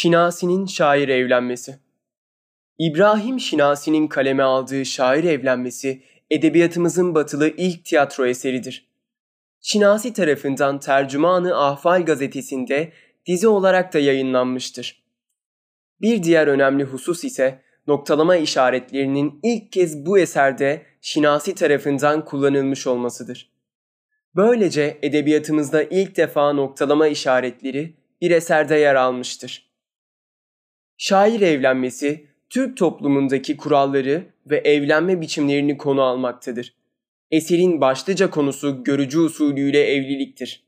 Şinasi'nin şair evlenmesi İbrahim Şinasi'nin kaleme aldığı şair evlenmesi edebiyatımızın batılı ilk tiyatro eseridir. Şinasi tarafından Tercümanı Ahval gazetesinde dizi olarak da yayınlanmıştır. Bir diğer önemli husus ise noktalama işaretlerinin ilk kez bu eserde Şinasi tarafından kullanılmış olmasıdır. Böylece edebiyatımızda ilk defa noktalama işaretleri bir eserde yer almıştır. Şair evlenmesi Türk toplumundaki kuralları ve evlenme biçimlerini konu almaktadır. Eserin başlıca konusu görücü usulüyle evliliktir.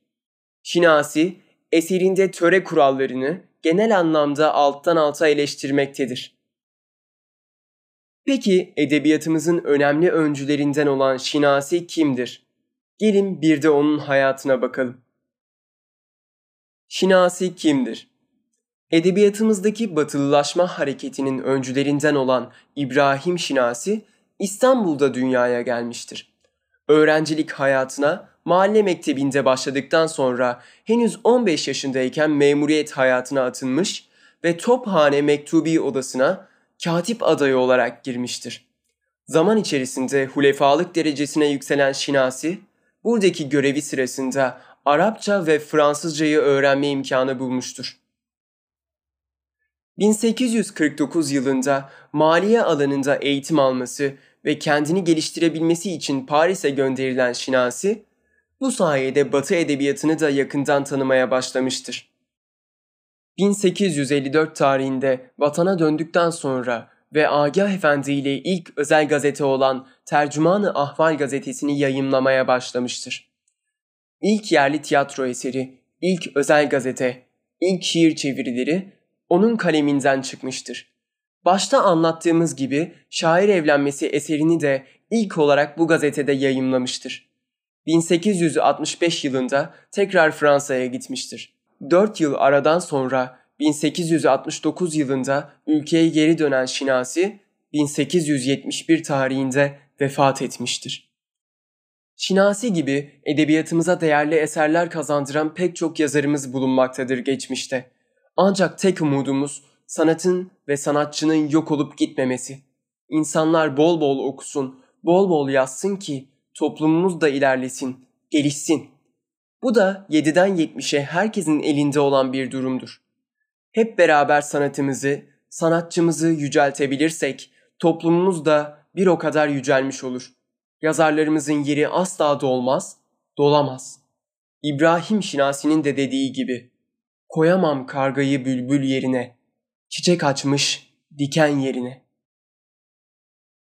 Şinasi, eserinde töre kurallarını genel anlamda alttan alta eleştirmektedir. Peki edebiyatımızın önemli öncülerinden olan Şinasi kimdir? Gelin bir de onun hayatına bakalım. Şinasi kimdir? Edebiyatımızdaki batılılaşma hareketinin öncülerinden olan İbrahim Şinasi İstanbul'da dünyaya gelmiştir. Öğrencilik hayatına mahalle mektebinde başladıktan sonra henüz 15 yaşındayken memuriyet hayatına atılmış ve Tophane Mektubi Odası'na katip adayı olarak girmiştir. Zaman içerisinde hulefalık derecesine yükselen Şinasi, buradaki görevi sırasında Arapça ve Fransızcayı öğrenme imkanı bulmuştur. 1849 yılında maliye alanında eğitim alması ve kendini geliştirebilmesi için Paris'e gönderilen Şinasi, bu sayede Batı edebiyatını da yakından tanımaya başlamıştır. 1854 tarihinde vatana döndükten sonra ve Agah Efendi ile ilk özel gazete olan Tercümanı Ahval gazetesini yayımlamaya başlamıştır. İlk yerli tiyatro eseri, ilk özel gazete, ilk şiir çevirileri onun kaleminden çıkmıştır. Başta anlattığımız gibi şair evlenmesi eserini de ilk olarak bu gazetede yayımlamıştır. 1865 yılında tekrar Fransa'ya gitmiştir. 4 yıl aradan sonra 1869 yılında ülkeye geri dönen Şinasi 1871 tarihinde vefat etmiştir. Şinasi gibi edebiyatımıza değerli eserler kazandıran pek çok yazarımız bulunmaktadır geçmişte. Ancak tek umudumuz sanatın ve sanatçının yok olup gitmemesi. İnsanlar bol bol okusun, bol bol yazsın ki toplumumuz da ilerlesin, gelişsin. Bu da 7'den 70'e herkesin elinde olan bir durumdur. Hep beraber sanatımızı, sanatçımızı yüceltebilirsek toplumumuz da bir o kadar yücelmiş olur. Yazarlarımızın yeri asla dolmaz, dolamaz. İbrahim Şinasi'nin de dediği gibi koyamam kargayı bülbül yerine, çiçek açmış diken yerine.''